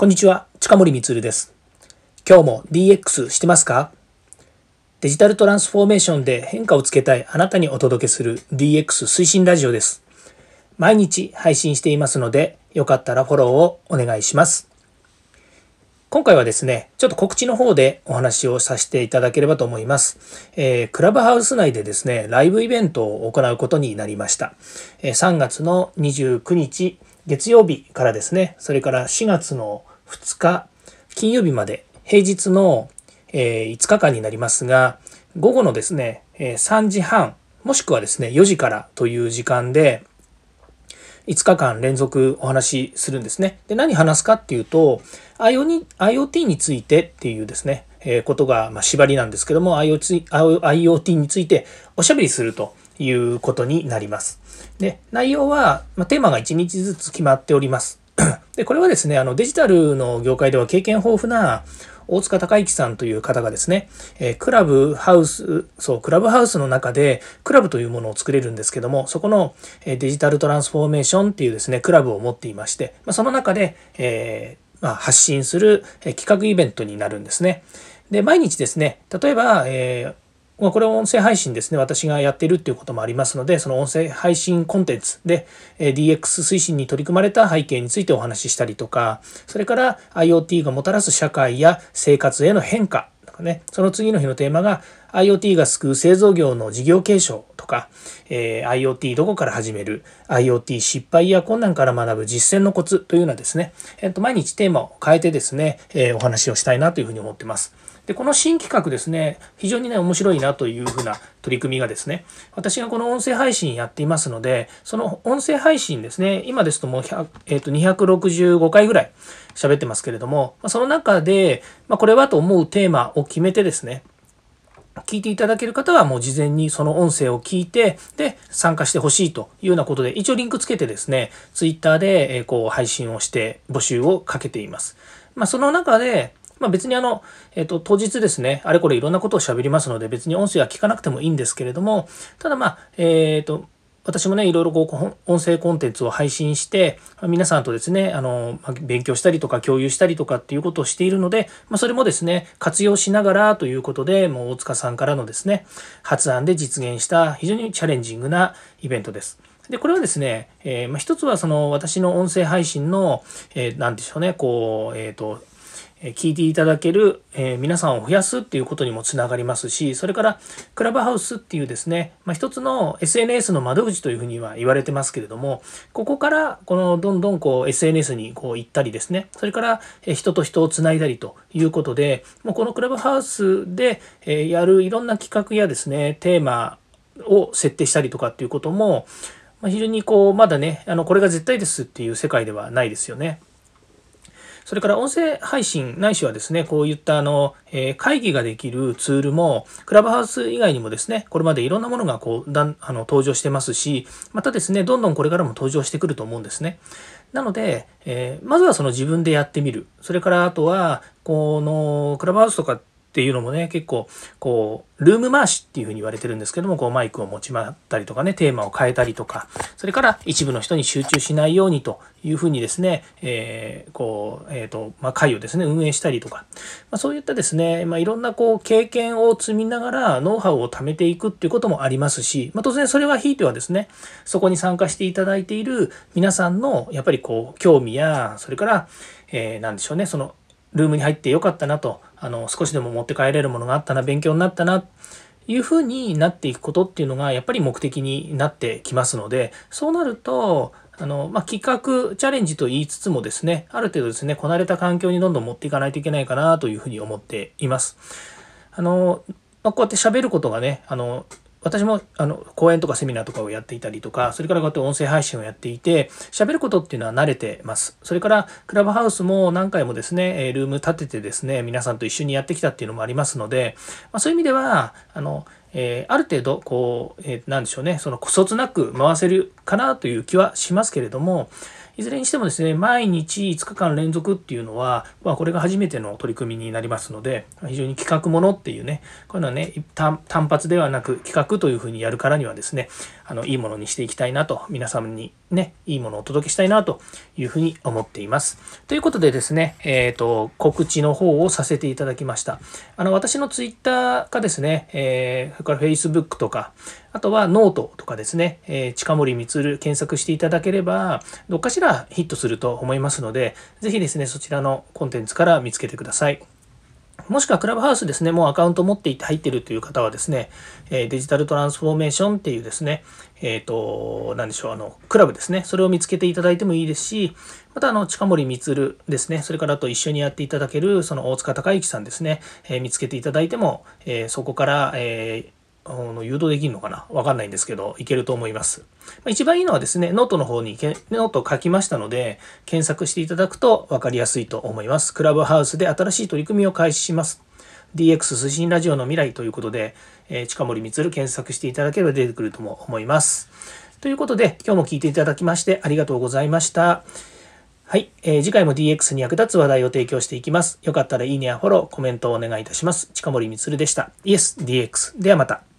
こんにちは、近森光です。今日も DX してますか？デジタルトランスフォーメーションで変化をつけたいあなたにお届けする DX 推進ラジオです。毎日配信していますので、よかったらフォローをお願いします。今回はですね、ちょっと告知の方でお話をさせていただければと思います。えー、クラブハウス内でですね、ライブイベントを行うことになりました。え、3月の29日月曜日からですね、それから4月の2日金曜日まで平日の、え5日間になりますが午後のですね、え3時半もしくはですね4時からという時間で5日間連続お話しするんですね。で何話すかっていうと IoT についてっていうですね、えことが、ま縛りなんですけども IoT, IoT についておしゃべりするということになります。で内容は、まテーマが1日ずつ決まっております。で、これはですね、あのデジタルの業界では経験豊富な大塚孝之さんという方がですね、えクラブハウス、そう、クラブハウスの中でクラブというものを作れるんですけども、そこのえデジタルトランスフォーメーションっていうですね、クラブを持っていまして、まその中で、えー、まあ、発信する企画イベントになるんですね。で、毎日ですね、例えば、えーまあ、これは音声配信ですね、私がやってるっていうこともありますので、その音声配信コンテンツで DX 推進に取り組まれた背景についてお話ししたりとか、それから IoT がもたらす社会や生活への変化とかね、その次の日のテーマが IoT が救う製造業の事業継承とか、えー、IoT どこから始める IoT 失敗や困難から学ぶ実践のコツというようなですね、えっと、毎日テーマを変えてですね、えー、お話をしたいなというふうに思ってます。で、この新企画ですね、非常にね、面白いなというふうな取り組みがですね、私がこの音声配信やっていますので、その音声配信ですね、今ですともう、えー、と265回ぐらい喋ってますけれども、その中で、まあ、これはと思うテーマを決めてですね、聞いていただける方はもう事前にその音声を聞いて、で、参加してほしいというようなことで、一応リンクつけてですね、ツイッターで、こう配信をして募集をかけています。まあ、その中で、まあ、別にあの、えっ、ー、と、当日ですね、あれこれいろんなことを喋りますので、別に音声は聞かなくてもいいんですけれども、ただまあ、えっ、ー、と、私もね、いろいろこう、音声コンテンツを配信して、皆さんとですね、あの、勉強したりとか共有したりとかっていうことをしているので、まあ、それもですね、活用しながらということで、もう大塚さんからのですね、発案で実現した非常にチャレンジングなイベントです。で、これはですね、えー、まあ、一つはその私の音声配信の、えー、なんでしょうね、こう、えっ、ー、と、聞いていただける、え皆さんを増やすっていうことにもつながりますし、それからクラブハウスっていうですね、まあ、一つの SNS の窓口というふうには言われてますけれども、ここからこのどんどんこう SNS にこう行ったりですね、それから人と人をつないだりということで、もうこのクラブハウスでえやるいろんな企画やですね、テーマを設定したりとかっていうことも、ま非常にこう、まだね、あの、これが絶対ですっていう世界ではないですよね。それから音声配信ないしはですね、こういったあの、え会議ができるツールも、クラブハウス以外にもですね、これまでいろんなものがこうだんあの登場してますし、またですね、どんどんこれからも登場してくると思うんですね。なので、えー、まずはその自分でやってみる。それからあとは、このクラブハウスとかっていうのもね、結構、こう、ルーム回しっていうふうに言われてるんですけども、こうマイクを持ち回ったりとかね、テーマを変えたりとか、それから一部の人に集中しないようにというふうにですね、えー、こう、えっ、ー、と、まあ、会をですね、運営したりとか、まあ、そういったですね、まあ、いろんなこう、経験を積みながら、ノウハウを貯めていくっていうこともありますし、まあ、当然それはひいてはですね、そこに参加していただいている皆さんの、やっぱりこう、興味や、それから、えー、なんでしょうね、その、ルームに入ってよかったなと、あの、少しでも持って帰れるものがあったな、勉強になったなと、いうふうになっていくことっていうのがやっぱり目的になってきますので、そうなると、あの、まあ、企画、チャレンジと言いつつもですね、ある程度ですね、こなれた環境にどんどん持っていかないといけないかなというふうに思っています。あの、まあ、こうやって喋ることがね、あの、私もあの講演とかセミナーとかをやっていたりとか、それからこうやって音声配信をやっていて、喋ることっていうのは慣れてます。それからクラブハウスも何回もですね、ルーム立ててですね、皆さんと一緒にやってきたっていうのもありますので、まあ、そういう意味では、あの、えー、ある程度、こう、えー、なんでしょうね、その、こそつなく回せるかなという気はしますけれども、いずれにしてもですね、毎日5日間連続っていうのは、まあ、これが初めての取り組みになりますので、非常に企画ものっていうね、こういうのはね、単発ではなく企画というふうにやるからにはですね、あの、いいものにしていきたいなと、皆様にね、いいものをお届けしたいなというふうに思っています。ということでですね、えっ、ー、と、告知の方をさせていただきました。あの、私のツイッターがですね、えー、それから Facebook とか、あとはノートとかですね、えー、近森光検索していただければ、どっかしらヒットすると思いますので、ぜひですね、そちらのコンテンツから見つけてください。もしくはクラブハウスですね、もうアカウント持っていて入ってるという方はですね、デジタルトランスフォーメーションっていうですね、えっ、ー、と、何でしょう、あの、クラブですね、それを見つけていただいてもいいですし、また、あの、近森光ですね、それからと一緒にやっていただける、その大塚隆之さんですね、えー、見つけていただいても、えー、そこから、えーの誘導できるのかな？わかんないんですけど、いけると思います。一番いいのはですね、ノートの方にけノートを書きましたので、検索していただくと分かりやすいと思います。クラブハウスで新しい取り組みを開始します。DX 推進ラジオの未来ということで、えー、近森光検索していただければ出てくるとも思います。ということで、今日も聞いていただきましてありがとうございました。はい、えー、次回も DX に役立つ話題を提供していきます。よかったらいいねやフォロー、コメントをお願いいたします。近森光でした。イエス DX。ではまた。